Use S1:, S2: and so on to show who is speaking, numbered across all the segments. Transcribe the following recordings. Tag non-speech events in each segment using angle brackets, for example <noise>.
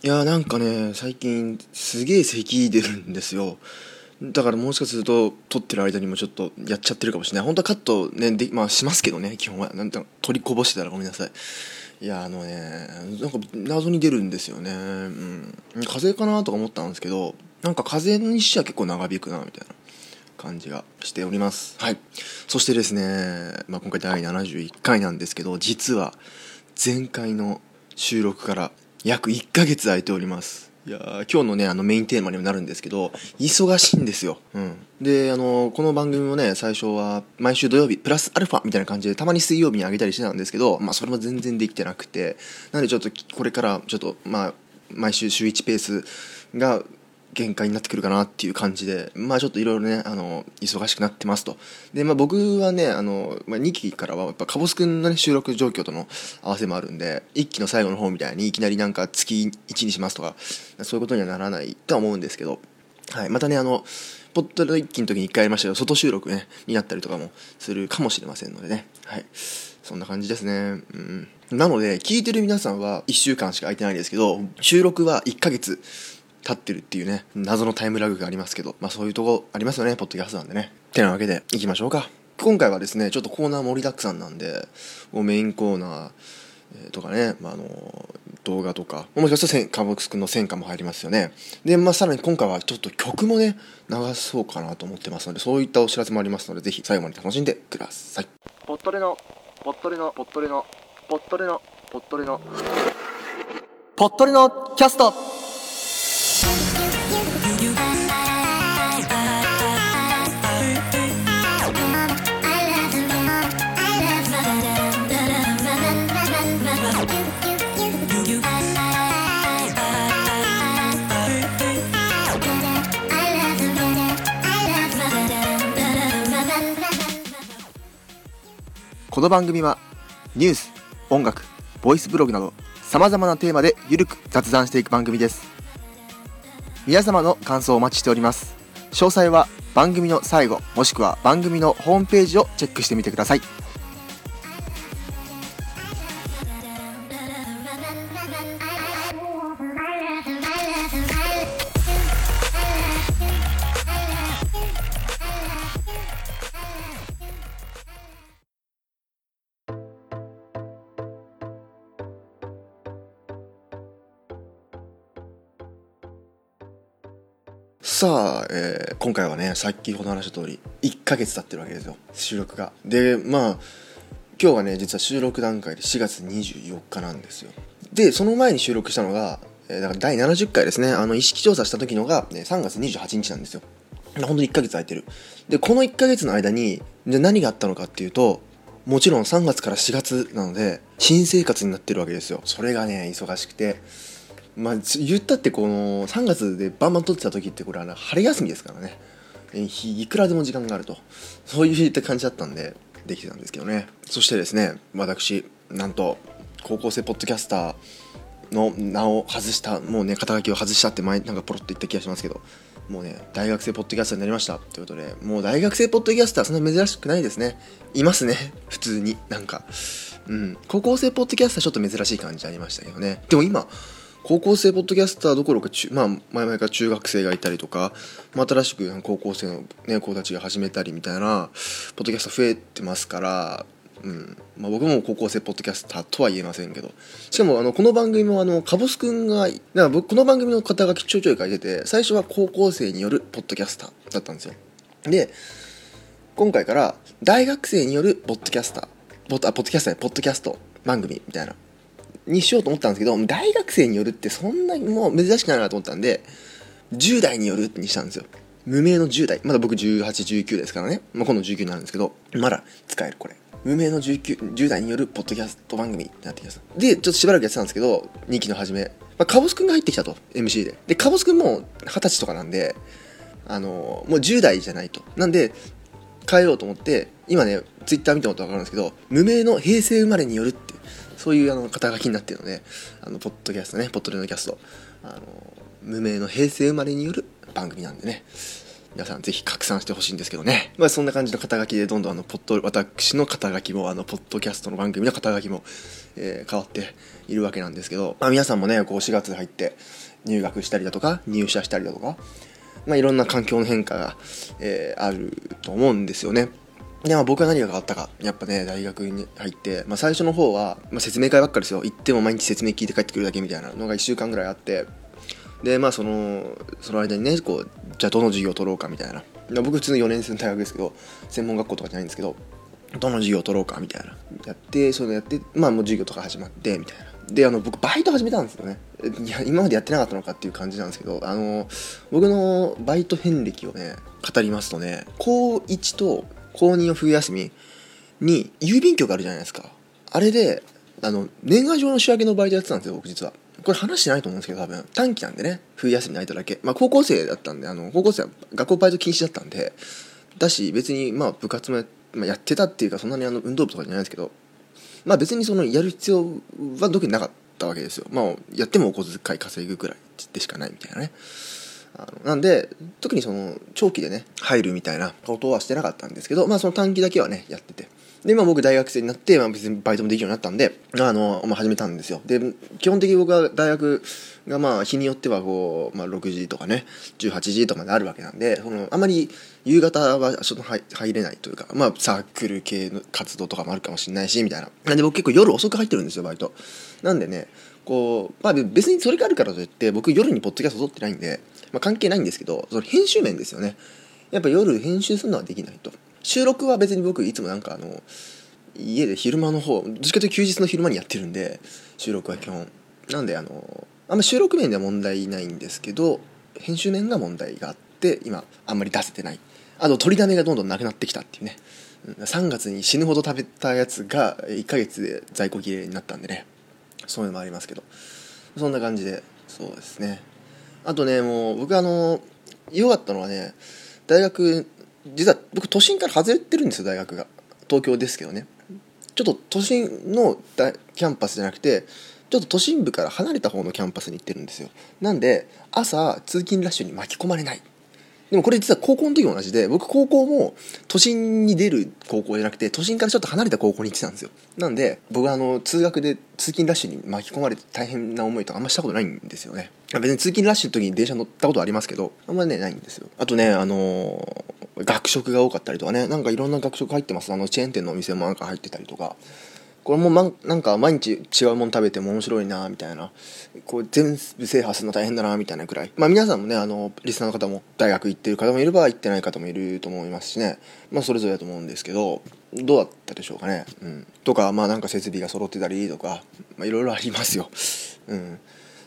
S1: いやなんかね最近すげえ咳出るんですよ。だからもしかすると撮ってる間にもちょっとやっちゃってるかもしれない。本当はカットねでまあしますけどね基本は。なんか取りこぼしてたらごめんなさい。いやあのねなんか謎に出るんですよね。うん。風邪かなとか思ったんですけどなんか風邪にしちゃ結構長引くなみたいな感じがしております。はい。そしてですね、まあ、今回第71回なんですけど実は前回の収録から約1ヶ月空いております。いや今日のねあのメインテーマにもなるんですけど忙しいんですよ、うん、であのこの番組もね最初は毎週土曜日プラスアルファみたいな感じでたまに水曜日にあげたりしてたんですけどまあそれも全然できてなくて。なのでちょっとこれからちょっとまあ毎週週1ペースが限界になってくるかなっていう感じでまあちょっといろいろねあの忙しくなってますと。でまあ僕はねあの、まあ、2期からはやっぱかぼすくんのね収録状況との合わせもあるんで1期の最後の方みたいにいきなりなんか月1にしますとかそういうことにはならないとは思うんですけどはいまたねあのポッドの1期の時に1回やりましたけど外収録ねになったりとかもするかもしれませんのでね。はいそんな感じですね。うん。なので聞いてる皆さんは1週間しか空いてないですけど収録は1ヶ月。経ってるっていうね謎のタイムラグがありますけどまあそういうとこありますよねポッドキャストなんでね。てなわけでいきましょうか。今回はですねちょっとコーナー盛りだくさんなんでもうメインコーナーえとかね、まあ、あの動画とかもしかしたらカボクス君の戦果も入りますよね。で、まあ、さらに今回はちょっと曲もね流そうかなと思ってますのでそういったお知らせもありますのでぜひ最後まで楽しんでください。
S2: ポットレのポットレのポットレのポットレのポットレの
S1: ポットレのキャストこの番組はニュース音楽ボイスブログなどさまざまなテーマでゆるく雑談していく番組です。皆様の感想をお待ちしております。詳細は番組の最後もしくは番組のホームページをチェックしてみてください。さあ、えー今回はね先ほど話した通り1ヶ月経ってるわけですよ収録が。でまあ今日はね実は収録段階で4月24日なんですよ。でその前に収録したのが、えーだから第70回ですね。あの意識調査した時のが、ね、3月28日なんですよ。本当に1ヶ月空いてる。でこの1ヶ月の間にで何があったのかっていうともちろん3月から4月なので新生活になってるわけですよ。それがね忙しくて。まあ言ったってこの3月でバンバン撮ってた時ってこれは春休みですからね。えいくらでも時間があると。そういった感じだったんでできてたんですけどね。そしてですね私なんと高校生ポッドキャスターの名を外したもうね肩書きを外したって前なんかポロッと言った気がしますけどもうね大学生ポッドキャスターになりました。ということでもう大学生ポッドキャスターそんな珍しくないですね。いますね。<laughs> 普通になんか。うん。高校生ポッドキャスターちょっと珍しい感じありましたけどね。でも今高校生ポッドキャスターどころか、まあ、前々から中学生がいたりとか、まあ、新しく高校生の、ね、子たちが始めたりみたいなポッドキャスト増えてますから、うん。まあ、僕も高校生ポッドキャスターとは言えませんけど。しかもあのこの番組もあのかぼすくんがだか僕この番組の肩書きちょいちょい書いてて最初は高校生によるポッドキャスターだったんですよ。で今回から大学生によるポッドキャスターポッあポッドキャスターポッドキャスト番組みたいな。にしようと思ったんですけど大学生によるってそんなにもう珍しくないなと思ったんで10代によるにしたんですよ。無名の10代。まだ僕1819ですからね、まあ、今度19になるんですけどまだ使えるこれ。無名の19 10代によるポッドキャスト番組になってきました。でちょっとしばらくやってたんですけど2期の初め、まあ、カボスくんが入ってきたと MC で。でカボスくんも二十歳とかなんであのもう10代じゃないと。なんで変えようと思って今ねツイッター見てもらったら分かるんですけど無名の平成生まれによるってそういうあの肩書きになってるのであのポッドキャストねポッドレのキャストあの無名の平成生まれによる番組なんでね皆さんぜひ拡散してほしいんですけどね。まあそんな感じの肩書きでどんどんあの、ポッド、私の肩書きも、あの、ポッドキャストの番組の肩書きも、えー変わっているわけなんですけど、まあ皆さんもね、こう4月に入って入学したりだとか、入社したりだとか、まあいろんな環境の変化が、えーあると思うんですよね。で、まあ僕は何が変わったか。やっぱね、大学に入って、まあ最初の方は、まあ説明会ばっかりですよ。行っても毎日説明聞いて帰ってくるだけみたいなのが1週間ぐらいあって、で、まあその、その間にね、こう、じゃあどの授業を取ろうかみたいな。僕普通の4年生の大学ですけど、専門学校とかじゃないんですけど、どの授業を取ろうかみたいな。やって、そういうのやって、まあもう授業とか始まって、みたいな。で、あの、僕バイト始めたんですよね。いや、今までやってなかったのかっていう感じなんですけど、あの、僕のバイト遍歴をね、語りますとね、高1と高2の冬休みに郵便局あるじゃないですか。あれで、あの、年賀状の仕分けのバイトやってたんですよ、僕実は。これ話してないと思うんですけど、多分。短期なんでね、冬休みの間だけ。まあ、高校生だったんで、あの、高校生は学校バイト禁止だったんで、だし、別に、まあ、部活もや,、まあ、やってたっていうか、そんなにあの、運動部とかじゃないですけど、まあ、別にその、やる必要は特になかったわけですよ。まあ、やってもお小遣い稼ぐくらいでしかないみたいなね。なんで特にその長期でね入るみたいなことはしてなかったんですけどまあその短期だけはねやってて。で今僕大学生になって、まあ、別にバイトもできるようになったんであの、まあ、始めたんですよ。で基本的に僕は大学がまあ日によってはこう、まあ、6時とかね18時とかまであるわけなんでそのあまり夕方はちょっと入入れないというかまあサークル系の活動とかもあるかもしれないしみたいな。なんで僕結構夜遅く入ってるんですよバイト。なんでねこう、まあ別にそれがあるからといって、僕夜にポッドキャスト撮ってないんで、まあ関係ないんですけど、その編集面ですよね。やっぱ夜編集するのはできないと。収録は別に僕いつもなんかあの、家で昼間の方、どっちかというと休日の昼間にやってるんで、収録は基本。なんであの、あんま収録面では問題ないんですけど、編集面が問題があって、今あんまり出せてない。あと取りだめがどんどんなくなってきたっていうね。3月に死ぬほど食べたやつが1ヶ月で在庫切れになったんでね。そういうのもありますけどそんな感じでそうですねあとねもう僕あの良かったのはね大学実は僕都心から外れてるんですよ大学が。東京ですけどね。ちょっと都心のキャンパスじゃなくてちょっと都心部から離れた方のキャンパスに行ってるんですよ。なんで朝通勤ラッシュに巻き込まれない。でもこれ実は高校の時も同じで僕高校も都心に出る高校じゃなくて都心からちょっと離れた高校に行ってたんですよ。なんで僕はあの通学で通勤ラッシュに巻き込まれて大変な思いとかあんましたことないんですよね。別に通勤ラッシュの時に電車乗ったことありますけどあんまりねないんですよ。あとねあのー学食が多かったりとかねなんかいろんな学食入ってます。あのチェーン店のお店もなんか入ってたりとか。これもまなんか毎日違うもの食べても面白いなみたいな。こう全部制覇するの大変だなみたいなくらい。まあ皆さんもねあのリスナーの方も大学行ってる方もいれば行ってない方もいると思いますしね。まあそれぞれだと思うんですけどどうだったでしょうかね。うん。とかまあなんか設備が揃ってたりとかいろいろありますよ。<laughs> うん。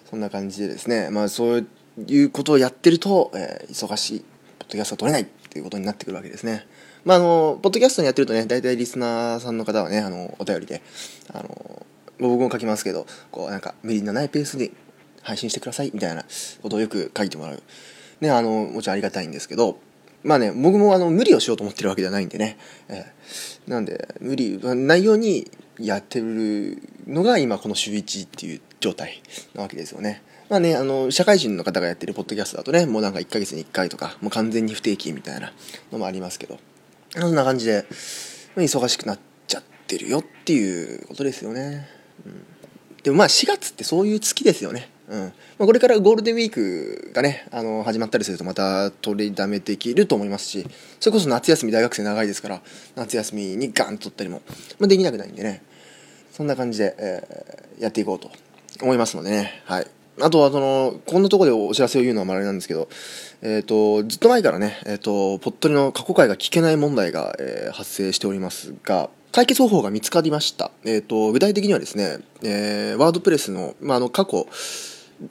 S1: そんな感じでですね。まあそういうことをやってると、えー忙しいポッドキャストが取れないっていうことになってくるわけですね。まああのポッドキャストにやってるとね大体リスナーさんの方はねあのお便りであの僕も書きますけどこうなんか無理のないペースで配信してくださいみたいなことをよく書いてもらう。ねあのもちろんありがたいんですけどまあね僕もあの無理をしようと思ってるわけじゃないんでね、えーなんで無理ないようにやってるのが今この週1っていう状態なわけですよね。まあねあの社会人の方がやってるポッドキャストだとねもうなんか1ヶ月に1回とかもう完全に不定期みたいなのもありますけど。そんな感じで忙しくなっちゃってるよっていうことですよね、うん、でもまあ4月ってそういう月ですよね。うん。まあ、これからゴールデンウィークがねあの始まったりするとまた取りだめできると思いますしそれこそ夏休み大学生長いですから夏休みにガンと取ったりも、まあ、できなくないんでね。そんな感じで、えーやっていこうと思いますのでね。はい。あとはそのこんなところでお知らせを言うのはあれなんですけど、えー、とずっと前からね、えー、とポットリの過去回が聞けない問題が、えー発生しておりますが解決方法が見つかりました、えー、と具体的にはですね、えワードプレスの,、まあ、あの過去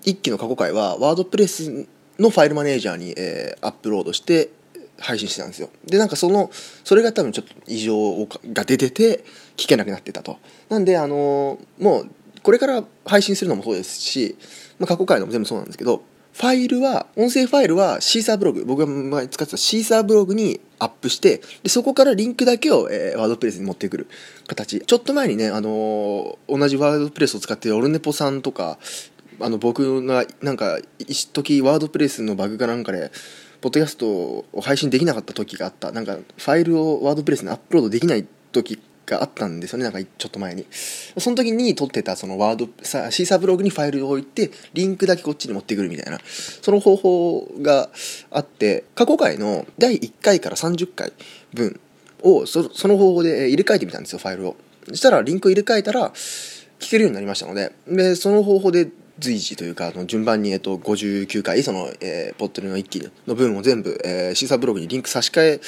S1: 一期の過去回はワードプレスのファイルマネージャーに、えアップロードして配信してたんですよ。でなんかそのそれが多分ちょっと異常が出てて聞けなくなってたと。なんであのもうこれから配信するのもそうですし、まあ、過去回のも全部そうなんですけどファイルは音声ファイルはシーサーブログ僕が前使ってたシーサーブログにアップしてでそこからリンクだけを、えーワードプレスに持ってくる形。ちょっと前にね、あのー同じワードプレスを使ってるオルネポさんとかあの僕がなんか一時ワードプレスのバグかなんかでポッドキャストを配信できなかった時があった。なんかファイルをワードプレスにアップロードできない時があったんですよね。なんかちょっと前に。その時に撮ってたそのワードさシーサーブログにファイルを置いてリンクだけこっちに持ってくるみたいな。その方法があって過去回の第1回から30回分をそその方法で入れ替えてみたんですよファイルを。そしたらリンクを入れ替えたら聞けるようになりましたので。でその方法で随時というか順番に、えっと、59回その、えー、ポットルの一気の分を全部、えー、シーサーブログにリンク差し替え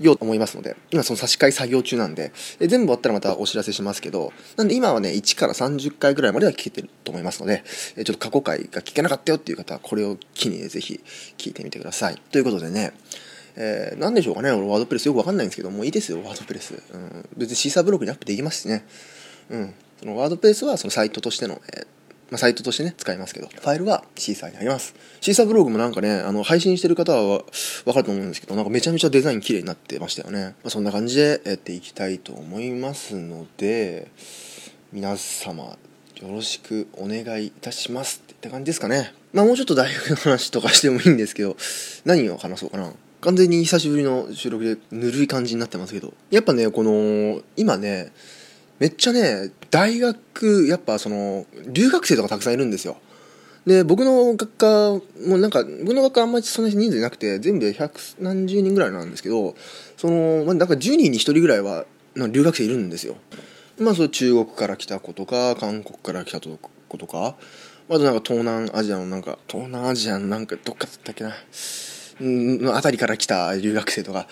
S1: ようと思いますので今その差し替え作業中なんでえ全部終わったらまたお知らせしますけどなんで今はね1から30回ぐらいまでは聞けてると思いますのでえちょっと過去回が聞けなかったよっていう方はこれを機に、ね、ぜひ聞いてみてください。ということでねえー、なんでしょうかね俺ワードプレスよくわかんないんですけどもういいですよワードプレス、うん、別にシーサーブログにアップできますしね。うん。そのワードプレスはそのサイトとしての、えーまあ、サイトとしてね、使いますけど、ファイルはシーサーにあります。シーサーブログもなんかね、あの、配信してる方はわかると思うんですけど、なんかめちゃめちゃデザイン綺麗になってましたよね。まあ、そんな感じでやっていきたいと思いますので、皆様、よろしくお願いいたしますって感じですかね。まあもうちょっと大学の話とかしてもいいんですけど、何を話そうかな。完全に久しぶりの収録でぬるい感じになってますけど、やっぱね、この、今ね、めっちゃね大学やっぱその留学生とかたくさんいるんですよ。で僕の学科もなんか僕の学科あんまりそんな人数いなくて全部で百何十人ぐらいなんですけどその、まあ、なんか10人に1人ぐらいは留学生いるんですよ。まあそ中国から来た子とか韓国から来た子とかあとなんか東南アジアのなんか東南アジアのなんかどっかだったっけな。の辺りから来た留学生とか、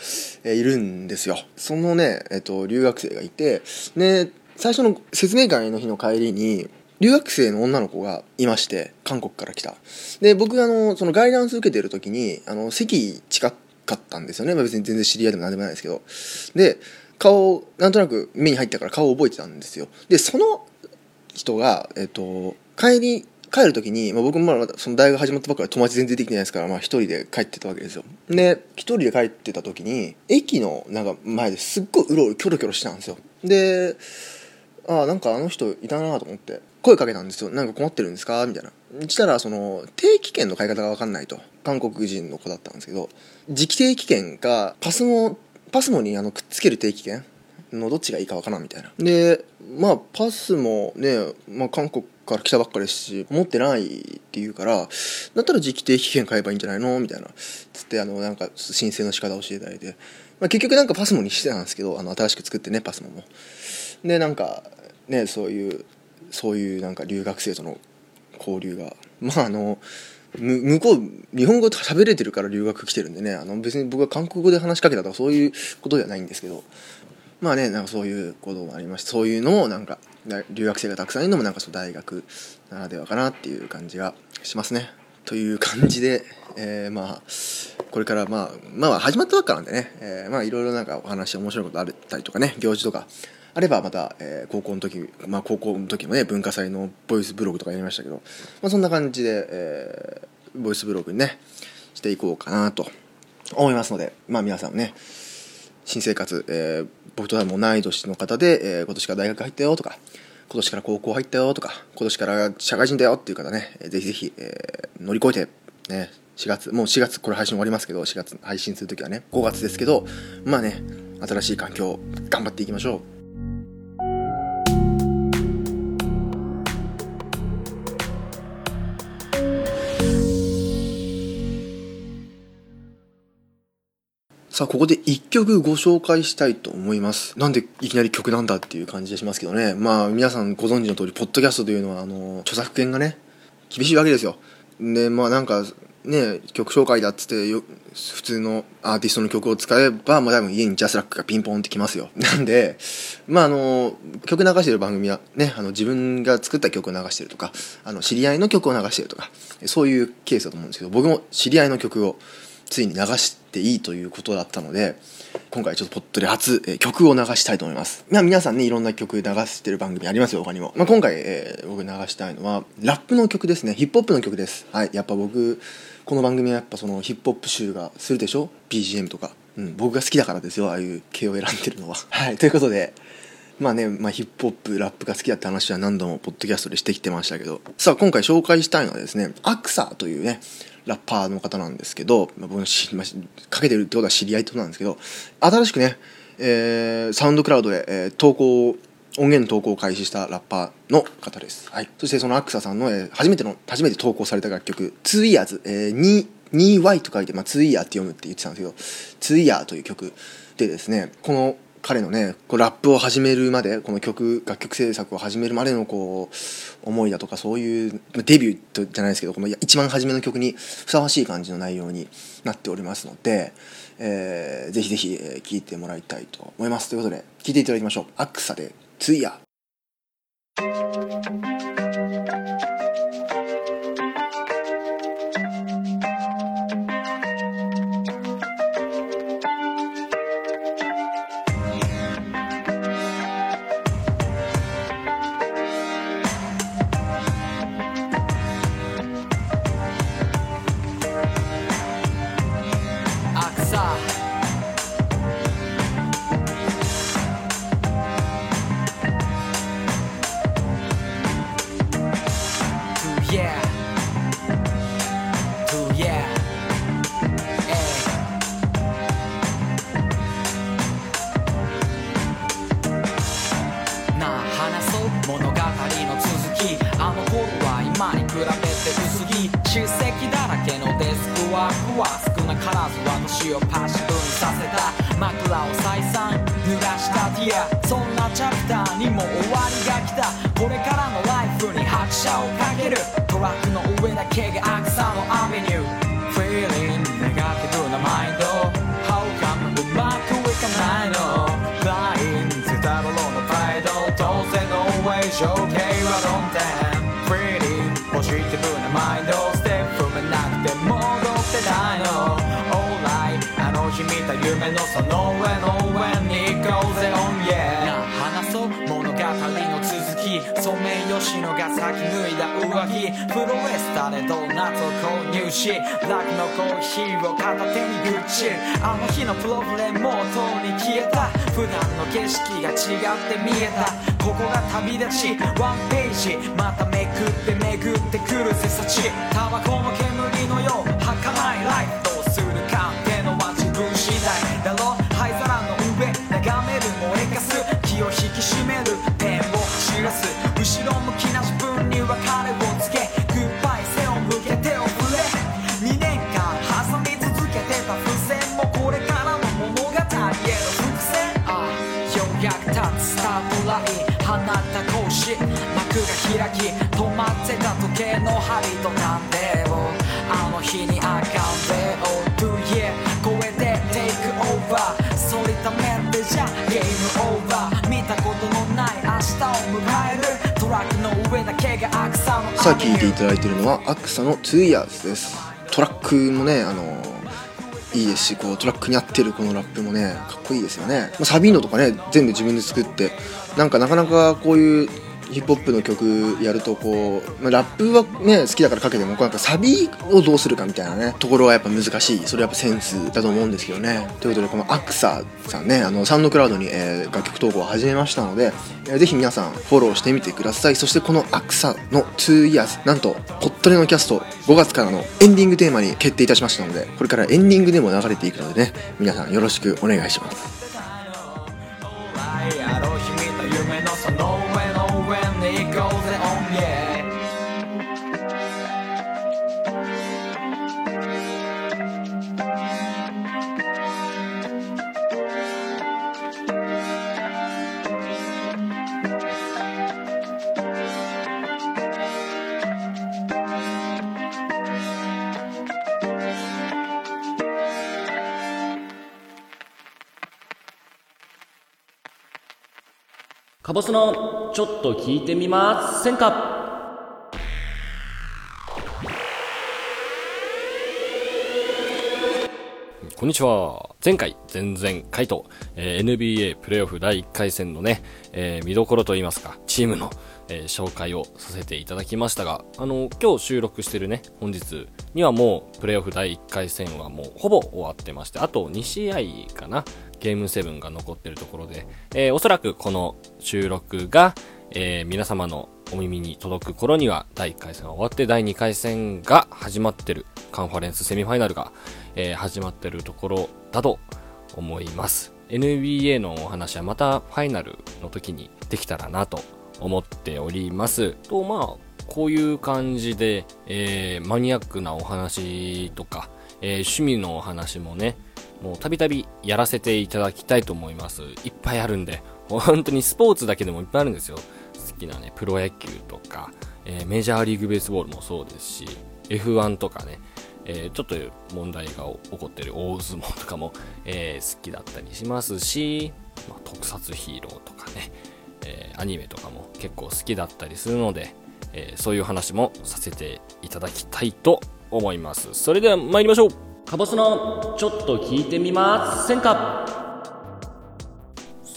S1: え、いるんですよ。そのね、えっ、と、留学生がいて、ね、最初の説明会の日の帰りに、留学生の女の子がいまして、韓国から来た。で、僕あの、そのガイダンス受けてる時に、あの、席近かったんですよね。まあ、別に全然知り合いでも何でもないですけど。で、顔、なんとなく目に入ったから顔を覚えてたんですよ。で、その人が、えっと、帰り、帰る時に、まあ、僕もまだその大学始まったばっかり友達全然できてないですから、まあ、一人で帰ってたわけですよで一人で帰ってた時に駅のなんか前ですっごいうろうろキョロキョロしてたんですよでああなんかあの人いたなと思って。声かけたんですよ。なんか困ってるんですか？みたいな。したらその定期券の買い方が分かんないと。韓国人の子だったんですけど。時期定期券かパスモパスモにあのくっつける定期券のどっちがいいか分からんみたいな。でまあパスもね、まあ、韓国から来たばっかりですし持ってないって言うからだったら時期定期券買えばいいんじゃないの？みたいな。つってあのなんか申請の仕方を教えていただいて、まあ、結局なんかパスモにしてたんですけどあの新しく作ってねパスモも。でなんかねそういうそういうなんか留学生との交流がまああの向こう日本語喋れてるから留学来てるんでねあの別に僕は韓国語で話しかけたとかそういうことではないんですけどまあねなんかそういうこともありましてそういうのもなんか留学生がたくさんいるのもなんかその大学ならではかなっていう感じがしますね。という感じで、えー、まあこれからまあまあ始まったばっかなんでね、えー、まあいろいろなんかお話面白いことあったりとかね行事とかあればまた、えー、高校の時まあ高校の時もね文化祭のボイスブログとかやりましたけど、まあ、そんな感じで、えー、ボイスブログにねしていこうかなと思いますのでまあ皆さんね新生活、えー、僕とはもう同い年の方で、えー、今年から大学入ったよとか今年から高校入ったよとか今年から社会人だよっていう方ね、ぜひぜひ、えー、乗り越えてね4月もう4月これ配信終わりますけど4月配信する時はね5月ですけどまあね新しい環境頑張っていきましょう。さあ、ここで一曲ご紹介したいと思います。なんでいきなり曲なんだっていう感じがしますけどね。まあ、皆さんご存知の通り、ポッドキャストというのは、あの、著作権がね、厳しいわけですよ。で、まあなんか、ね、曲紹介だっつってよ、普通のアーティストの曲を使えば、まあ多分家にジャスラックがピンポンってきますよ。<laughs> なんで、まああの、曲流してる番組はね、あの自分が作った曲を流してるとか、あの知り合いの曲を流してるとか、そういうケースだと思うんですけど、僕も知り合いの曲をついに流していいということだったので今回ちょっとポットで初、えー、曲を流したいと思います、まあ、皆さんねいろんな曲流してる番組ありますよ他にも、まあ、今回、えー、僕流したいのはラップの曲ですね。ヒップホップの曲です。はい。やっぱ僕この番組はやっぱそのヒップホップ集がするでしょ？BGM とか、うん、僕が好きだからですよああいう系を選んでるのは。はい。ということでまあね、まあ、ヒップホップラップが好きだって話は何度もポッドキャストでしてきてましたけどさあ今回紹介したいのはですねアクサというねラッパーの方なんですけど、まあ、僕のし、まあ、かけてるってことは知り合いってことなんですけど新しくね、えー、サウンドクラウドで、えー、投稿音源投稿を開始したラッパーの方です。はい。そしてそのアクサさんの、えー初めての、初めて投稿された楽曲、2 Years、えー、2、2Y と書いて、まあ、2 Year って読むって言ってたんですけど、2 Year という曲でですね、この彼のね、こうラップを始めるまで、この曲、楽曲制作を始めるまでのこう、思いだとか、そういう、デビューじゃないですけど、この一番初めの曲にふさわしい感じの内容になっておりますので、えーぜひぜひ、聴いてもらいたいと思います。ということで、聴いていただきましょう。アクサで、2 Year。
S3: 草夢のその上の上に行こうぜ On yeah なあ話そう物語の続きソメイヨシノが先脱いだ上着プロレスタでドーナツを購入しラクのコーヒーを片手にグッチあの日のプロブレムもとうに消えた。普段の景色が違って見えた。ここが旅立ちワンページまためくってめぐってくる背筋タバコの煙開き止まってた時計の針となんでをあの日にあかんで Oh do yeah 超えて take over そりた面でじゃゲームオーバー見たことのない明日を迎えるトラックの上だけがアクサの
S1: さあ聴いていただいているのはアクサの2 Years です。トラックもねあのいいですしこうトラックに合ってるこのラップもねかっこいいですよね、まあ、サビのとかね全部自分で作ってなんかなかなかこういうヒップホップの曲やるとこう、まあ、ラップはね好きだからかけてもこうなんかサビをどうするかみたいなねところはやっぱ難しい。それはやっぱセンスだと思うんですけどね。ということでこのアクサさんねあのサンドクラウドに、えー楽曲投稿を始めましたので、えーぜひ皆さんフォローしてみてください。そしてこのアクサの2 years なんとポットレのキャスト5月からのエンディングテーマに決定いたしましたのでこれからエンディングでも流れていくのでね皆さんよろしくお願いします。
S4: カボスのちょっと聞いてみませんか？こんにちは。前回、前々回と、えー NBA プレーオフ第1回戦のね、えー見どころといいますか、チームの、えー紹介をさせていただきましたが、あの、今日収録してるね、本日にはもう、プレイオフ第1回戦はもうほぼ終わってまして、あと2試合かな、ゲーム7が残ってるところで、えーおそらくこの収録が、えー皆様のお耳に届く頃には第1回戦が終わって第2回戦が始まってるカンファレンスセミファイナルが、えー始まってるところだと思います。NBA のお話はまたファイナルの時にできたらなと思っております。とまあこういう感じで、えーマニアックなお話とか、えー趣味のお話もねもうたびたびやらせていただきたいと思います。いっぱいあるんで本当にスポーツだけでもいっぱいあるんですよ。好きなねプロ野球とか、えーメジャーリーグベースボールもそうですし F1 とかね、えーちょっと問題が起こってる大相撲とかも、えー好きだったりしますし、まあ、特撮ヒーローとかね、えーアニメとかも結構好きだったりするので、えーそういう話もさせていただきたいと思います。それでは参りましょう。
S3: かぼすのちょっと聞いてみませんか？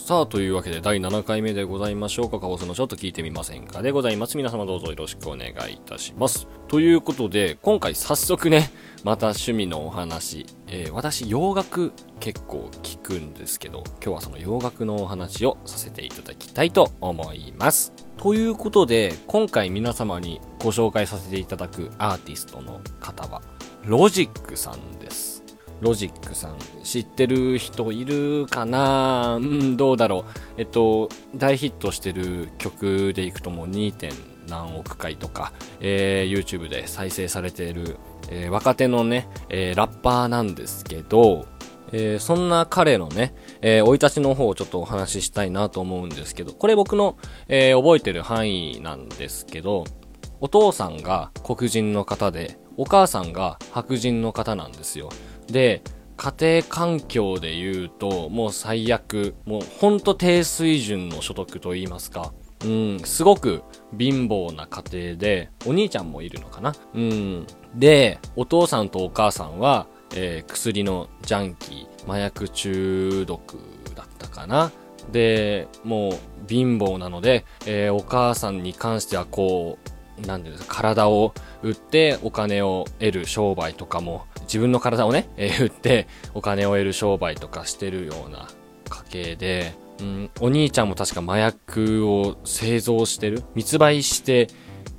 S4: さあ、というわけで第7回目でございましょうか。カボスのちょっと聞いてみませんかでございます。皆様どうぞよろしくお願いいたします。ということで、今回早速ね、また趣味のお話。えー私、洋楽結構聞くんですけど、今日はその洋楽のお話をさせていただきたいと思います。ということで、今回皆様にご紹介させていただくアーティストの方は、ロジックさんです。ロジックさん知ってる人いるかな？うんどうだろうえっと大ヒットしてる曲でいくともう 2. 点何億回とか、えー YouTube で再生されている、えー若手のね、えーラッパーなんですけど、えーそんな彼のね、えー生い立ちの方をちょっとお話ししたいなと思うんですけどこれ僕の、えー覚えてる範囲なんですけどお父さんが黒人の方でお母さんが白人の方なんですよ。で家庭環境で言うともう最悪もうほんと低水準の所得と言いますか。うんすごく貧乏な家庭でお兄ちゃんもいるのかな。うん。でお父さんとお母さんは、えー薬のジャンキー麻薬中毒だったかな。でもう貧乏なので、えーお母さんに関してはこうなんていうんですか体を売ってお金を得る商売とかも自分の体をね、<laughs> えー売ってお金を得る商売とかしてるような家系で、うん、お兄ちゃんも確か麻薬を製造してる密売して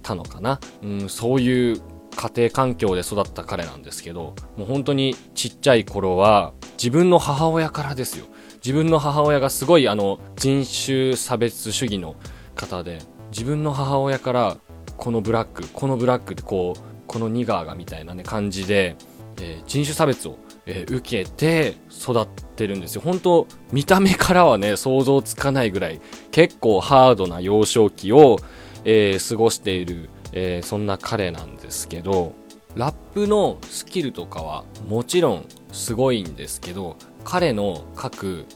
S4: たのかな、うん、そういう家庭環境で育った彼なんですけどもう本当にちっちゃい頃は自分の母親からですよ。自分の母親がすごいあの人種差別主義の方で自分の母親からこのブラックこのブラックってこうこのニガーがみたいなね感じで、えー人種差別を、えー受けて育ってるんですよ。本当見た目からはね想像つかないぐらい結構ハードな幼少期を、えー過ごしている、えそんな彼なんですけどラップのスキルとかはもちろんすごいんですけど彼の書く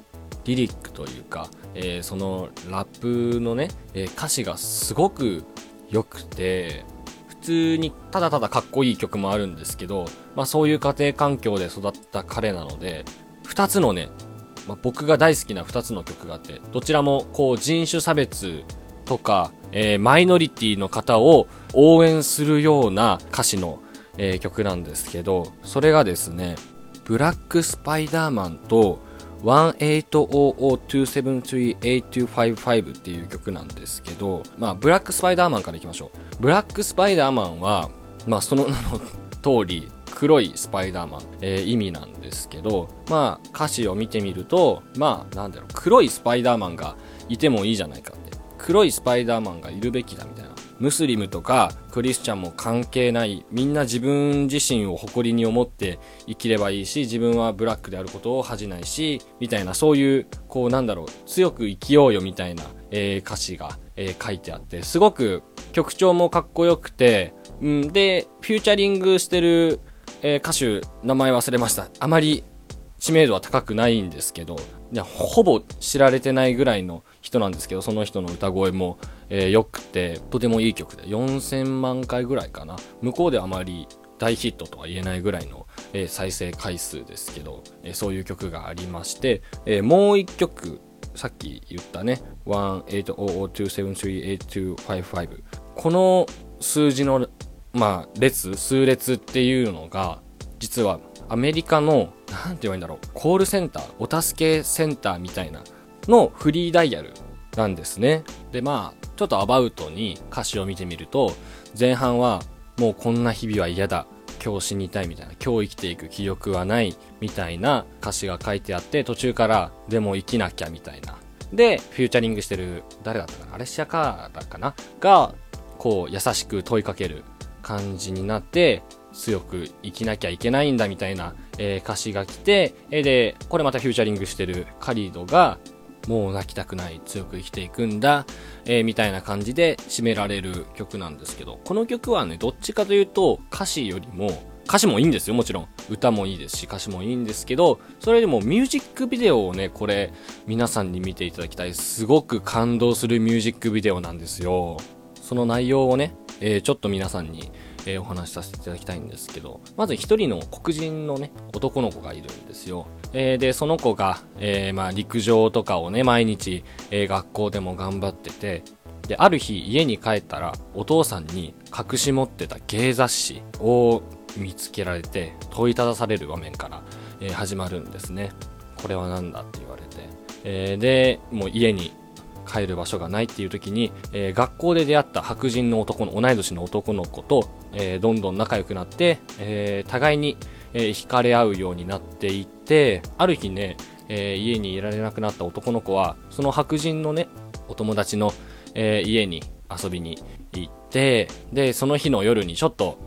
S4: リリックというか、えそのラップのね、え歌詞がすごく良くて普通にただただかっこいい曲もあるんですけど、まあ、そういう家庭環境で育った彼なので2つのね、まあ、僕が大好きな2つの曲があってどちらもこう人種差別とか、えーマイノリティの方を応援するような歌詞の、えー曲なんですけどそれがですねブラックスパイダーマンと18002738255っていう曲なんですけど、まあ、ブラックスパイダーマンからいきましょう。ブラックスパイダーマンは、まあ、その名の通り、黒いスパイダーマン、えー意味なんですけど、まあ、歌詞を見てみると、まあ、なんだろう、黒いスパイダーマンがいてもいいじゃないかって。黒いスパイダーマンがいるべきだみたいな。ムスリムとかクリスチャンも関係ないみんな自分自身を誇りに思って生きればいいし自分はブラックであることを恥じないしみたいなそういうこうなんだろう強く生きようよみたいな、えー歌詞が、えー書いてあってすごく曲調もかっこよくて、うん、でフューチャリングしてる、えー歌手名前忘れました。あまり知名度は高くないんですけどほぼ知られてないぐらいの人なんですけどその人の歌声も、えー良くてとてもいい曲で4000万回ぐらいかな。向こうであまり大ヒットとは言えないぐらいの、えー再生回数ですけど、えーそういう曲がありまして、えーもう一曲さっき言ったね18002738255この数字のまあ列数列っていうのが実はアメリカの何て言えばいいんだろうコールセンターお助けセンターみたいなのフリーダイヤルなんですねでまあちょっとアバウトに歌詞を見てみると前半はもうこんな日々は嫌だ。今日死にたいみたいな。今日生きていく気力はないみたいな歌詞が書いてあって途中からでも生きなきゃみたいな。でフューチャリングしてる誰だったかな？アレシアカーだかな？がこう優しく問いかける感じになって強く生きなきゃいけないんだみたいな、えー歌詞が来て、えで、これまたフューチャリングしてるカリードが、もう泣きたくない、強く生きていくんだ、えーみたいな感じで締められる曲なんですけど、この曲はね、どっちかというと歌詞よりも、歌詞もいいんですよ、もちろん。歌もいいですし、歌詞もいいんですけど、それよりもミュージックビデオをね、これ、皆さんに見ていただきたい。すごく感動するミュージックビデオなんですよ。その内容をね、えーちょっと皆さんに、えお話しさせていただきたいんですけど、まず一人の黒人のね、男の子がいるんですよ。えーで、その子が、えーまあ、陸上とかをね、毎日、えー学校でも頑張ってて、で、ある日家に帰ったら、お父さんに隠し持ってた芸雑誌を見つけられて、問いただされる場面から、えー始まるんですね。これは何だって言われて。えーで、もう家に帰る場所がないっていう時に、えー学校で出会った白人の男の同い年の男の子と、えーどんどん仲良くなって、えー互いに、えー惹かれ合うようになっていってある日ね、えー家にいられなくなった男の子はその白人のねお友達の、えー家に遊びに行ってでその日の夜にちょっと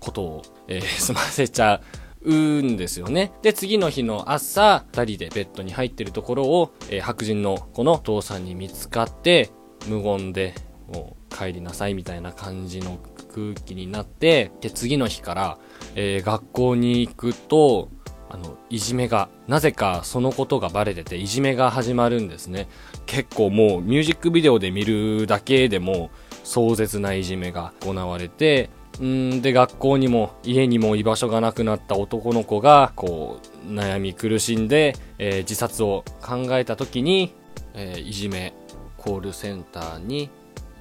S4: ことを、え <laughs> 済ませちゃうんですよね。で、次の日の朝、二人でベッドに入ってるところを、え白人のこのお父さんに見つかって、無言で、もう帰りなさいみたいな感じの空気になって、で、次の日から、えー学校に行くと、あの、いじめが、なぜかそのことがバレてて、いじめが始まるんですね。結構もうミュージックビデオで見るだけでも壮絶ないじめが行われて、んで、学校にも家にも居場所がなくなった男の子が、こう、悩み苦しんで、えー自殺を考えた時に、えーいじめコールセンターに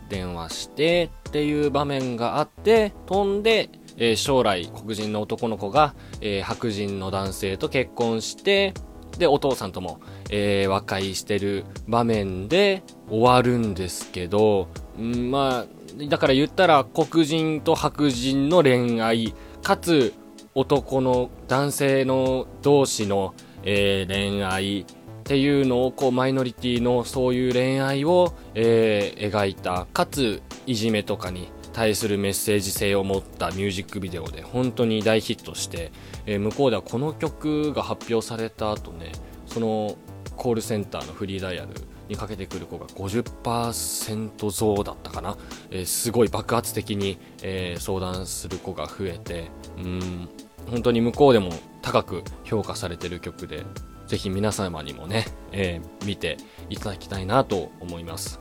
S4: 電話してっていう場面があって、飛んで、えー将来黒人の男の子が、えー白人の男性と結婚して、で、お父さんとも、えー和解してる場面で終わるんですけど、んまあ、だから言ったら黒人と白人の恋愛、かつ男の男性の同士の、えー恋愛っていうのをこうマイノリティのそういう恋愛を、えー描いた。かついじめとかに対するメッセージ性を持ったミュージックビデオで本当に大ヒットして、えー向こうではこの曲が発表された後ねそのコールセンターのフリーダイヤルにかけてくる子が50%増だったかな、えーすごい爆発的に、えー相談する子が増えてうん。本当に向こうでも高く評価されてる曲でぜひ皆様にもね、えー見ていただきたいなと思います。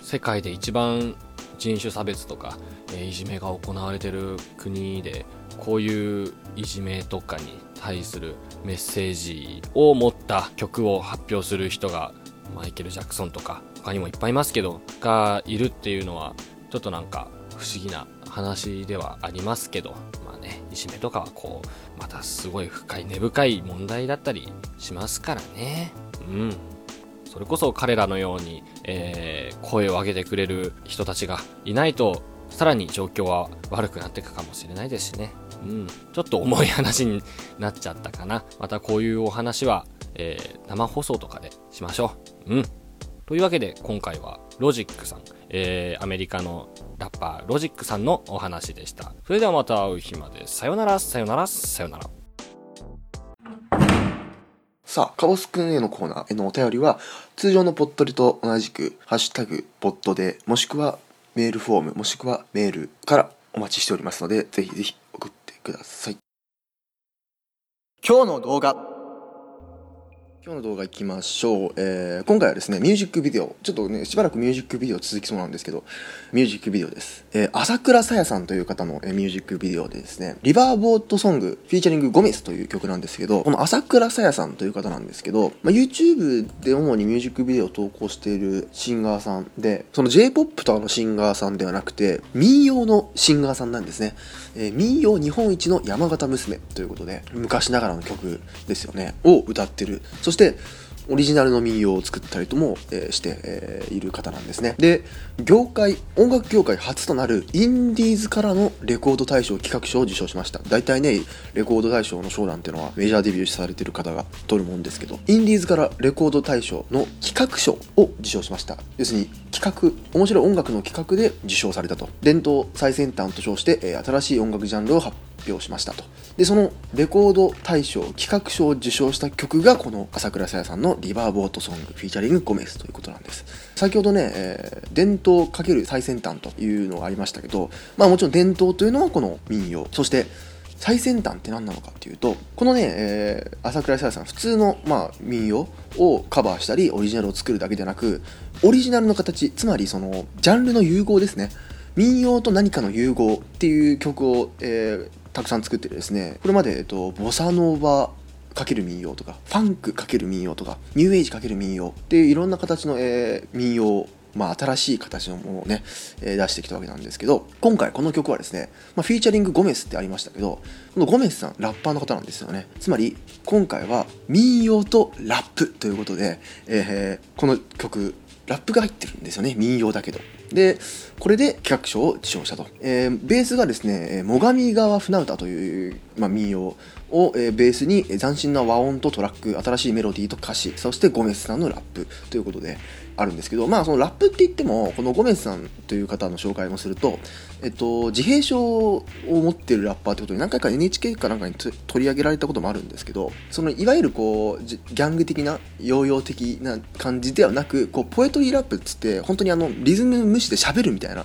S4: 世界で一番人種差別とか、えーいじめが行われてる国でこういういじめとかに対するメッセージを持った曲を発表する人がマイケル・ジャクソンとか他にもいっぱいいますけどがいるっていうのはちょっとなんか不思議な話ではありますけどいじめとかはこうまたすごい深い根深い問題だったりしますからねうんそれこそ彼らのように、えー声を上げてくれる人たちがいないとさらに状況は悪くなっていくかもしれないですしね。うん。ちょっと重い話になっちゃったかな。またこういうお話は、えー生放送とかでしましょう。うん。というわけで今回はロジックさん、えーアメリカのラッパーロジックさんのお話でした。それではまた会う日まで。さよなら、さよなら、さよなら。
S1: さあ、カオスくんへのコーナーへのお便りは、通常のポットリと同じく、ハッシュタグ、ポットで、もしくはメールフォーム、もしくはメールからお待ちしておりますので、ぜひぜひ送ってください。今日の動画今日の動画いきましょう、えー今回はですねミュージックビデオちょっとねしばらくミュージックビデオ続きそうなんですけどミュージックビデオです、えー朝倉さやさんという方の、えーミュージックビデオでですねリバーボートソングフィーチャリングゴメスという曲なんですけどこの朝倉さやさんという方なんですけど、まあ、YouTube で主にミュージックビデオを投稿しているシンガーさんでその J-POP とかのシンガーさんではなくて民謡のシンガーさんなんですね、えー民謡日本一の山形娘ということで昔ながらの曲ですよね。を歌ってる。そしてオリジナルの民謡を作ったりとも、えーして、えーいる方なんですね。で業界音楽業界初となるインディーズからのレコード大賞企画賞を受賞しました。大体ねレコード大賞の賞なんていうのはメジャーデビューされてる方が取るもんですけどインディーズからレコード大賞の企画賞を受賞しました。要するに企画面白い音楽の企画で受賞されたと。伝統最先端と称して、えー新しい音楽ジャンルを発表しましたと。でそのレコード大賞企画賞を受賞した曲がこの朝倉さやさんの「リバーボートソング」フィーチャリングゴメスということなんです。先ほどね、えー伝統×最先端というのがありましたけどまあもちろん伝統というのはこの民謡。そして最先端って何なのかっていうとこのね、えー朝倉さやさん普通の、まあ、民謡をカバーしたりオリジナルを作るだけでなくオリジナルの形つまりそのジャンルの融合ですね。民謡と何かの融合っていう曲を、えーたくさん作ってるですねこれまで、えっと、ボサノバ×民謡とかファンク×民謡とかニューエイジ×民謡っていういろんな形の、えー民謡まあ、新しい形のものをね、えー出してきたわけなんですけど今回この曲はですね、まあ、フィーチャリングゴメスってありましたけどこのゴメスさんラッパーの方なんですよね。つまり今回は民謡とラップということで、えーこの曲ラップが入ってるんですよね民謡だけど。でこれで企画賞を受賞したと、えーベースがですね最上川船歌という、まあ、民謡を、えベースに斬新な和音とトラック新しいメロディーと歌詞そしてゴメスさんのラップということであるんですけどまあそのラップって言ってもこのゴメスさんという方の紹介もすると、えっと、自閉症を持ってるラッパーってことに何回か NHK かなんかに取り上げられたこともあるんですけどそのいわゆるこうギャング的なヨーヨー的な感じではなくこうポエトリーラップっつって本当にあのリズム無視で喋るみたいな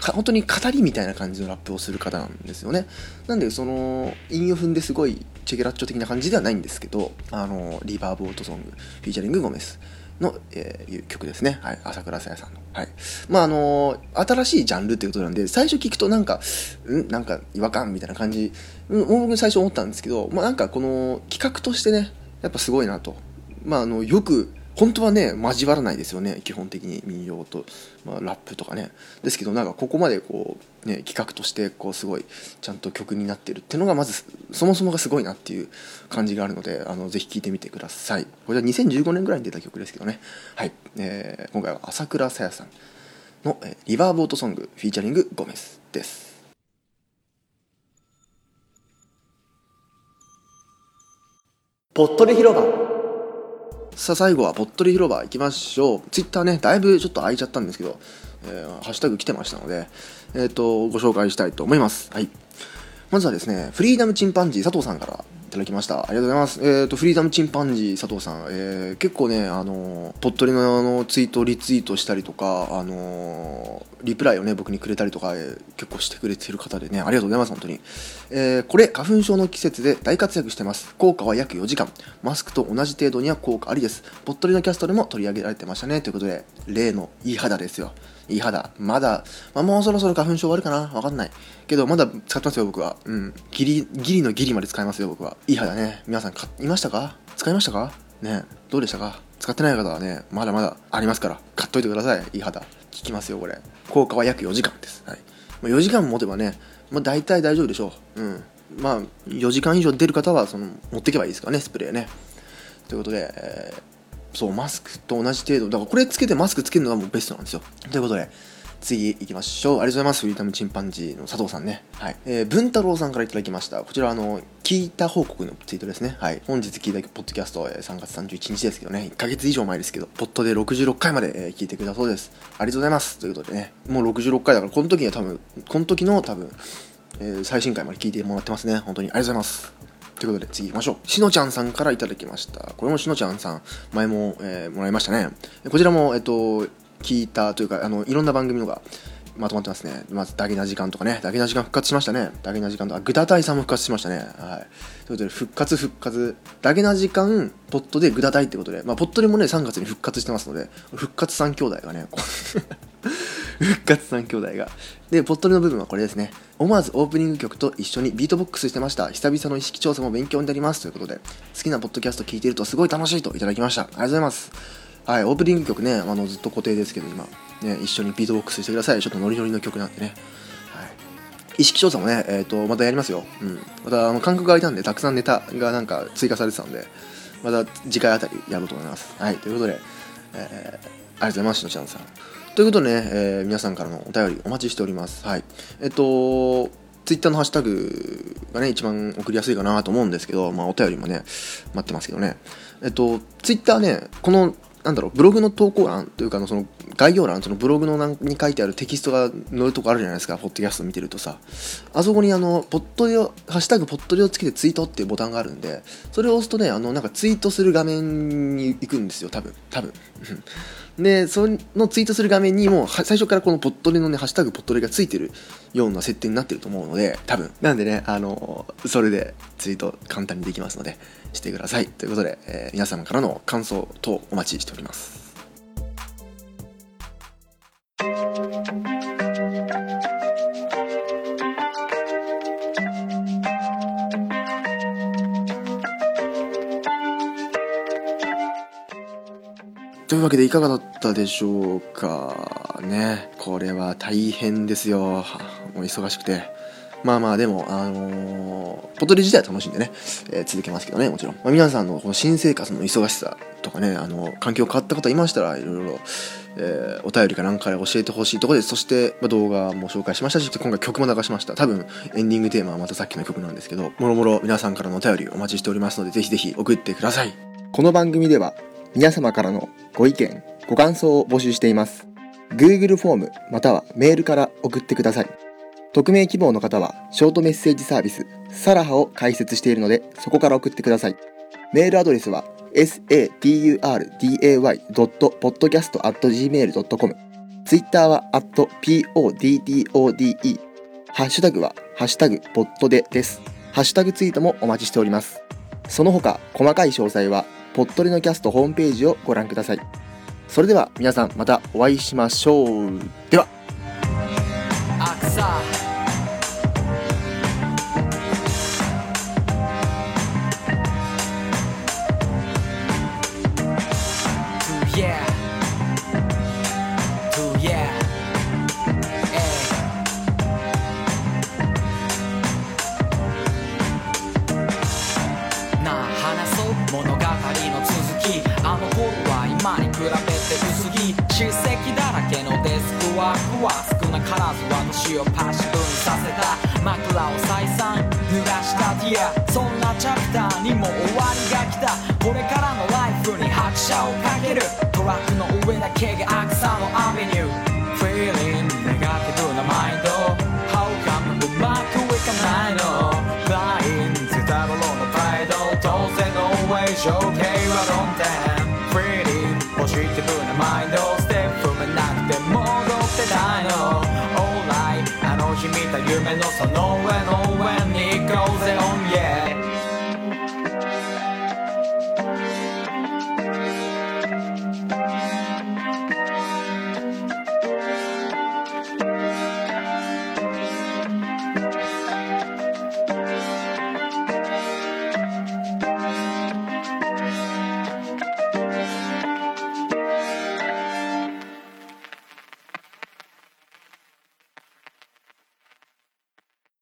S1: 本当に語りみたいな感じのラップをする方なんですよね。なんでその韻を踏んですごいチェケラッチョ的な感じではないんですけどあのリバーボートソングフィーチャリングゴメスの、えーいう曲ですね、はい、朝倉さやさんの、はい。まああの新しいジャンルっていうことなんで最初聞くとなんかん？なんか違和感みたいな感じ。うん僕最初思ったんですけど、まあ、なんかこの企画としてねやっぱすごいなと。まああのよく本当はね交わらないですよね。基本的に民謡と、まあ、ラップとかね。ですけどなんかここまでこう、ね、企画としてこうすごいちゃんと曲になってるっていうのがまずそもそもがすごいなっていう感じがあるのであのぜひ聴いてみてください。これは2015年ぐらいに出た曲ですけどね。はい、えー今回は朝倉さやさんの、えーリバーボートソングフィーチャリングゴメスです。
S2: ぽっとり広場。
S1: さあ最後はぽっとり広場行きましょう。ツイッターねだいぶちょっと空いちゃったんですけど、えーハッシュタグ来てましたのでえっ、とご紹介したいと思います。はい。まずはですねフリーダムチンパンジー佐藤さんからいただきました。ありがとうございます。えっ、とフリーダムチンパンジー佐藤さん、えー結構ねあのぽっとりののツイートをリツイートしたりとかあのリプライをね僕にくれたりとか、えー結構してくれてる方でねありがとうございます本当に、えーこれ花粉症の季節で大活躍してます。効果は約4時間。マスクと同じ程度には効果ありです。ぽっとりのキャストでも取り上げられてましたね。ということで例のいい肌ですよ。いい肌。まだ、まあ、もうそろそろ花粉症終わるかな。わかんない。けどまだ使ってますよ僕は。うん。ギリギリのギリまで使いますよ僕は。いい肌ね。皆さん買いましたか？使いましたか？ね。どうでしたか？使ってない方はねまだまだありますから。買っといてください。いい肌。効きますよこれ。効果は約4時間です、はい。まあ、4時間持てばね、まあ、大体大丈夫でしょう。うん。まあ4時間以上出る方はその持っていけばいいですからねスプレーね。ということで、えーそうマスクと同じ程度。だからこれつけてマスクつけるのがもうベストなんですよ。ということで次行きましょう。ありがとうございます。フリータムチンパンジーの佐藤さんね。はい。えー文太郎さんからいただきました。こちらあの聞いた報告のツイートですね。はい。本日聞いたポッドキャスト、え3月31日ですけどね。1ヶ月以上前ですけどポットで66回まで、え聞いてくれたそうです。ありがとうございます。ということでね。もう66回だからこの時には多分この時の多分、えー最新回まで聞いてもらってますね。本当に。ありがとうございます。ということで次行きましょう。しのちゃんさんからいただきました。これもしのちゃんさん前も、えーもらいましたね。こちらもえっと聞いたというかあのいろんな番組のがまとまってますね。まずダゲな時間とかね。ダゲな時間復活しましたね。ダゲな時間とかグダタイさんも復活しましたね。はい。ということで復活復活。ダゲな時間ポットでグダタイってことで。まあポットでもね3月に復活してますので復活3兄弟がね <laughs> 復活3兄弟がでポットリの部分はこれですね。思わずオープニング曲と一緒にビートボックスしてました。久々の意識調査も勉強になります。ということで好きなポッドキャスト聞いてるとすごい楽しいといただきました。ありがとうございます。はいオープニング曲ねあのずっと固定ですけど今ね一緒にビートボックスしてください。ちょっとノリノリの曲なんでね。はい。意識調査もね、えー、とまたやりますよ、うん、またあの間隔が空いたんでたくさんネタがなんか追加されてたんでまた次回あたりやろうと思います。はいということで、えー、ありがとうございますしのちゃんさんということでね、えー皆さんからのお便りお待ちしております。はい。えっと、ツイッターのハッシュタグがね、一番送りやすいかなと思うんですけど、まあ、お便りもね、待ってますけどね。えっと、ツイッターね、この、なんだろう、ブログの投稿欄というか、のその概要欄、そのブログの欄に書いてあるテキストが載るとこあるじゃないですか、ポッドキャスト見てるとさ。あそこに、あの、ポットリを、ハッシュタグポットリをつけてツイートっていうボタンがあるんで、それを押すとね、あの、なんかツイートする画面に行くんですよ、多分。多分。で、そのツイートする画面にも、う最初からこのポットレのね、ハッシュタグポットレがついてるような設定になってると思うので、多分。なんでね、あの、それでツイート簡単にできますので、してください。ということで、えー皆様からの感想等お待ちしております。というわけでいかがだったでしょうかね。これは大変ですよ。もう忙しくて。まあまあでも、あのーポトリ自体は楽しんでね、えー続けますけどね、もちろん。まあ、皆さんのこの新生活の忙しさとかね、あの、環境変わった方いましたら、いろいろ、えーお便りかなんかで教えてほしいところで。そして、まあ、動画も紹介しましたし、今回曲も流しました。多分、エンディングテーマはまたさっきの曲なんですけど、もろもろ皆さんからのお便りお待ちしておりますので、ぜひぜひ送ってください。
S5: この番組では皆様からのご意見、ご感想を募集しています。Google フォームまたはメールから送ってください。匿名希望の方はショートメッセージサービスサラハを開設しているのでそこから送ってください。メールアドレスは saturday.podcast.gmail.com ツイッターは @poddode ハッシュタグはハッシュタグポットでです。ハッシュタグツイートもお待ちしております。その他細かい詳細はポットリのキャストホームページをご覧ください。それでは皆さんまたお会いしましょう。では。
S3: 薄着叱責だらけのデスクワークは少なからず私をパッシブにさせた。枕を再三濡らしたディア。そんなチャプターにも終わりが来た。これからのライフに拍車をかける。トラックの上だけがアクサのアベニュー。So Nova